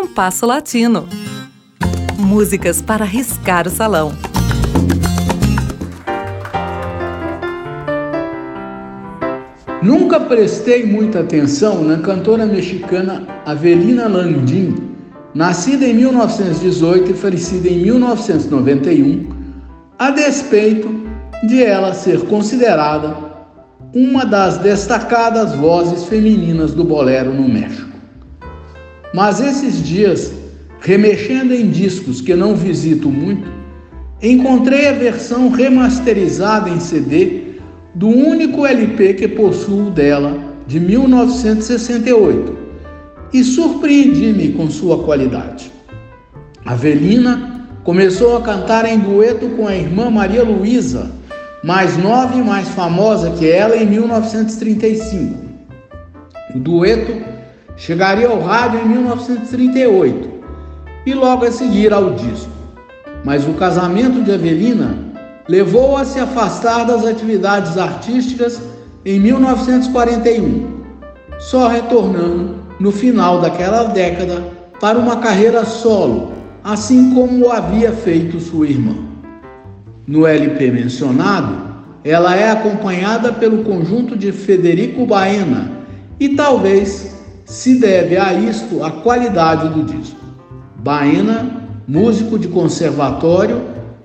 Compasso Latino. Músicas para riscar o salão. Nunca prestei muita atenção na cantora mexicana Avelina Landim, nascida em 1918 e falecida em 1991, a despeito de ela ser considerada uma das destacadas vozes femininas do bolero no México. Mas esses dias, remexendo em discos que não visito muito, encontrei a versão remasterizada em CD do único LP que possuo dela, de 1968, e surpreendi-me com sua qualidade. Avelina começou a cantar em dueto com a irmã Maria Luísa, mais nova e mais famosa que ela, em 1935. O dueto chegaria ao rádio em 1938 e logo a seguir ao disco. Mas o casamento de Avelina levou a se afastar das atividades artísticas em 1941, só retornando no final daquela década para uma carreira solo, assim como havia feito sua irmã. No LP mencionado, ela é acompanhada pelo conjunto de Federico Baena e talvez se deve a isto a qualidade do disco. Baena, músico de conservatório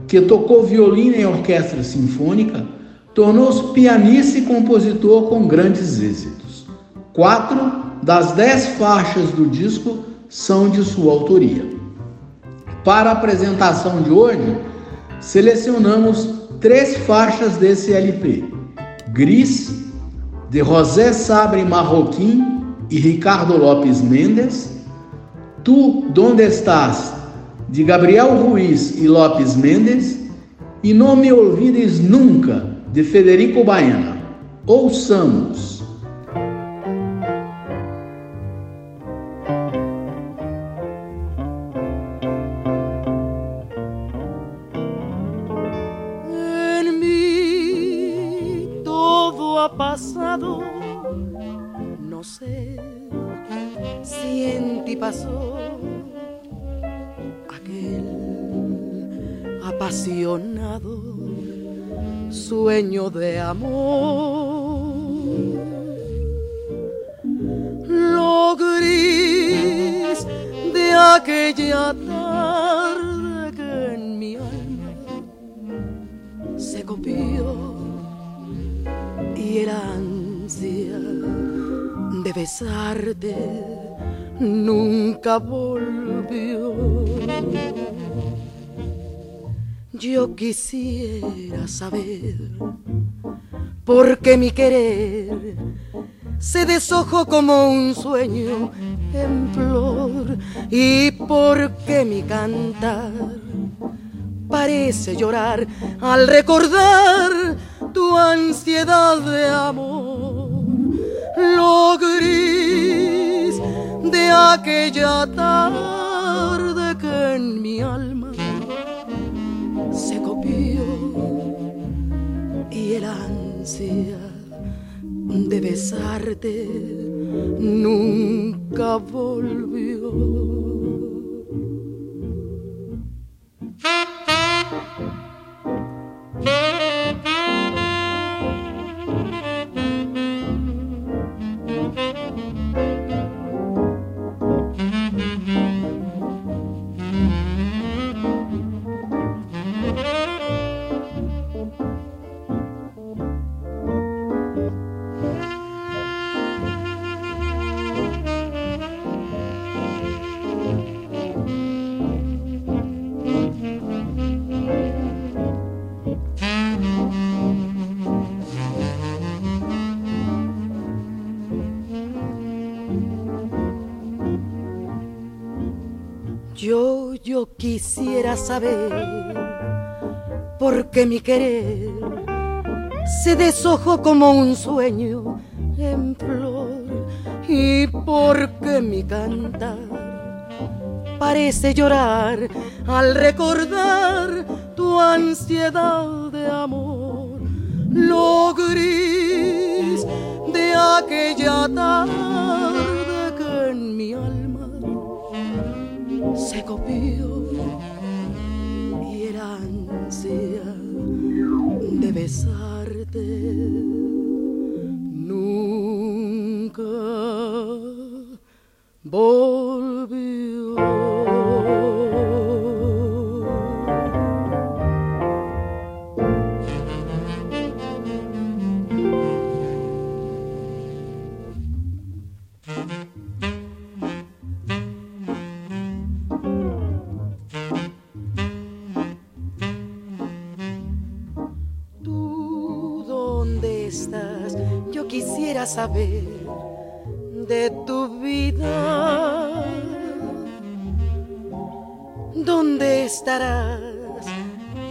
que tocou violino em orquestra sinfônica, tornou-se pianista e compositor com grandes êxitos. Quatro das dez faixas do disco são de sua autoria. Para a apresentação de hoje, selecionamos três faixas desse LP: Gris, de José Sabre Marroquim e Ricardo Lopes Mendes, Tu, Donde Estás, de Gabriel Ruiz e Lopes Mendes, e Não Me Olvides Nunca, de Federico Baena. Ouçamos. Pasó apasionado sueño de amor. Lo gris de aquella tarde que en mi alma se copió y el ansia de besarte nunca volvió. Yo quisiera saber por qué mi querer se deshojó como un sueño en flor y por qué mi cantar parece llorar al recordar tu ansiedad de amor. Aquella tarde que en mi alma se copió y el ansia de besarte nunca volvió. Quisiera saber por qué mi querer se deshojó como un sueño en flor y por qué mi cantar parece llorar al recordar tu ansiedad de amor, lo gris de aquella tarde nunca volvió. Saber de tu vida. ¿Dónde estarás?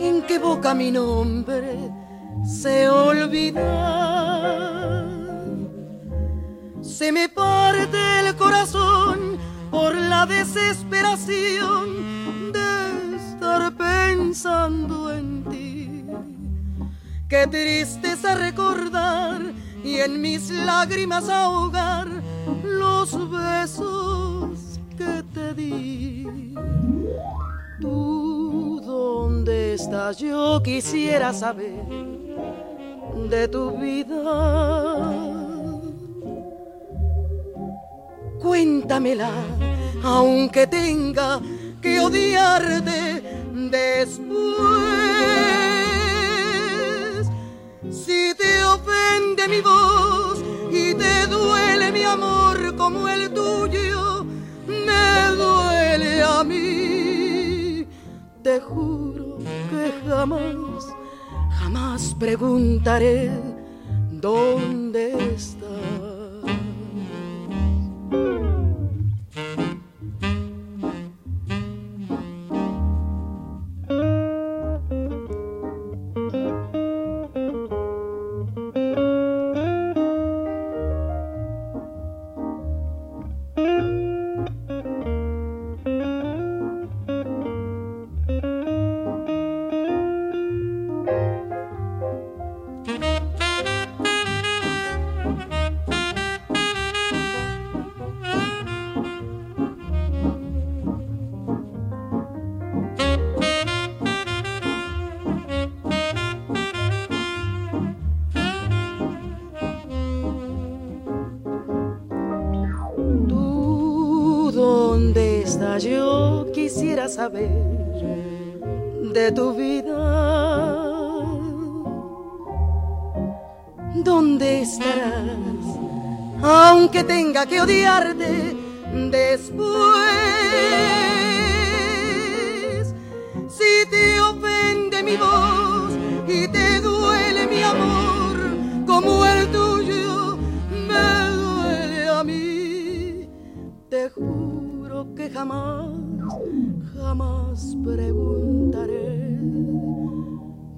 ¿En qué boca mi nombre se olvida? Se me parte el corazón por la desesperación de estar pensando en ti. Qué tristeza recordar y en mis lágrimas ahogar los besos que te di. ¿Tú dónde estás? Yo quisiera saber de tu vida. Cuéntamela, aunque tenga que odiarte después mi voz y te duele mi amor como el tuyo, me duele a mí. Te juro que jamás, jamás preguntaré dónde estás. Saber de tu vida. ¿Dónde estarás? Aunque tenga que odiarte después.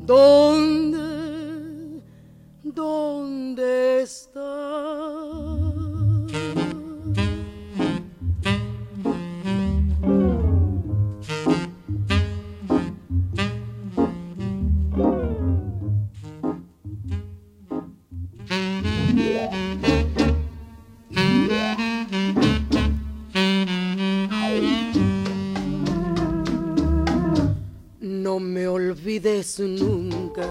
Dónde, dónde está. Olvides nunca.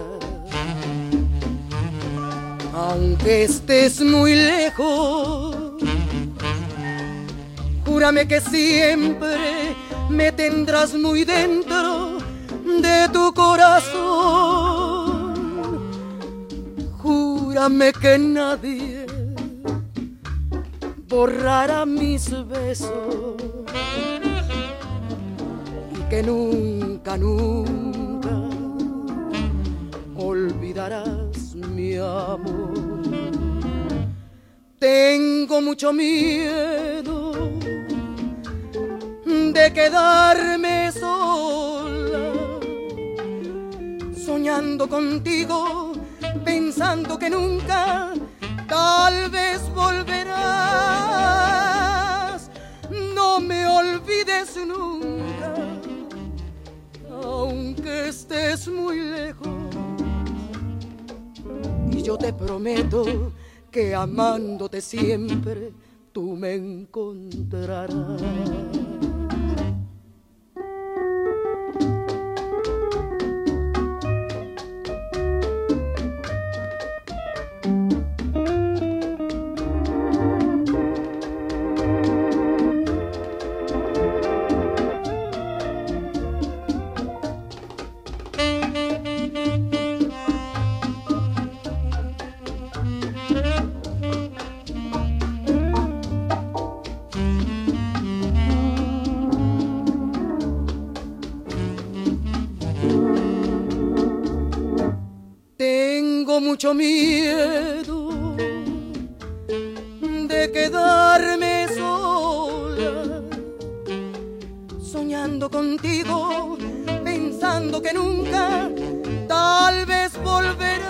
Aunque estés muy lejos, júrame que siempre me tendrás muy dentro de tu corazón. Júrame que nadie borrará mis besos y que nunca, nunca mi amor. Tengo mucho miedo de quedarme sola, soñando contigo, pensando que nunca, tal vez volverás. No me olvides nunca, aunque estés muy lejos yo te prometo que amándote siempre tú me encontrarás. Mucho miedo de quedarme sola, soñando contigo, pensando que nunca, tal vez volverás.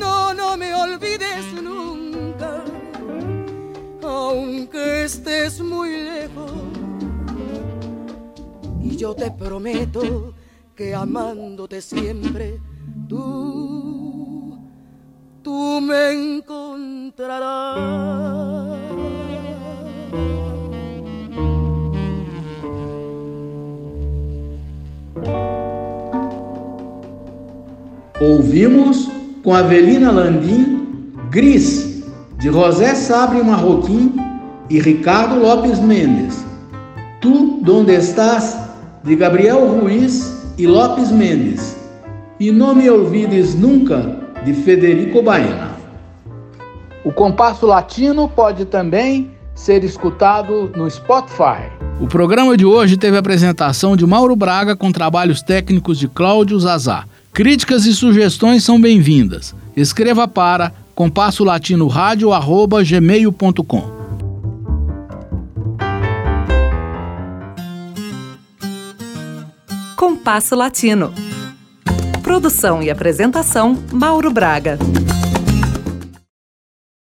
No, no me olvides nunca, aunque estés muy lejos. Y yo te prometo que amándote siempre, tú, tú me encontrarás. Ouvimos com Avelina Landim, Gris, de José Sabre Marroquim e Ricardo Lopes Mendes. Tu, Donde Estás, de Gabriel Ruiz e Lopes Mendes. E Não Me Olvides Nunca, de Federico Baena. O compasso latino pode também ser escutado no Spotify. O programa de hoje teve a apresentação de Mauro Braga com trabalhos técnicos de Cláudio Zazá. Críticas e sugestões são bem-vindas. Escreva para compassolatinoradio.gmail.com Compasso Latino. Produção e apresentação Mauro Braga.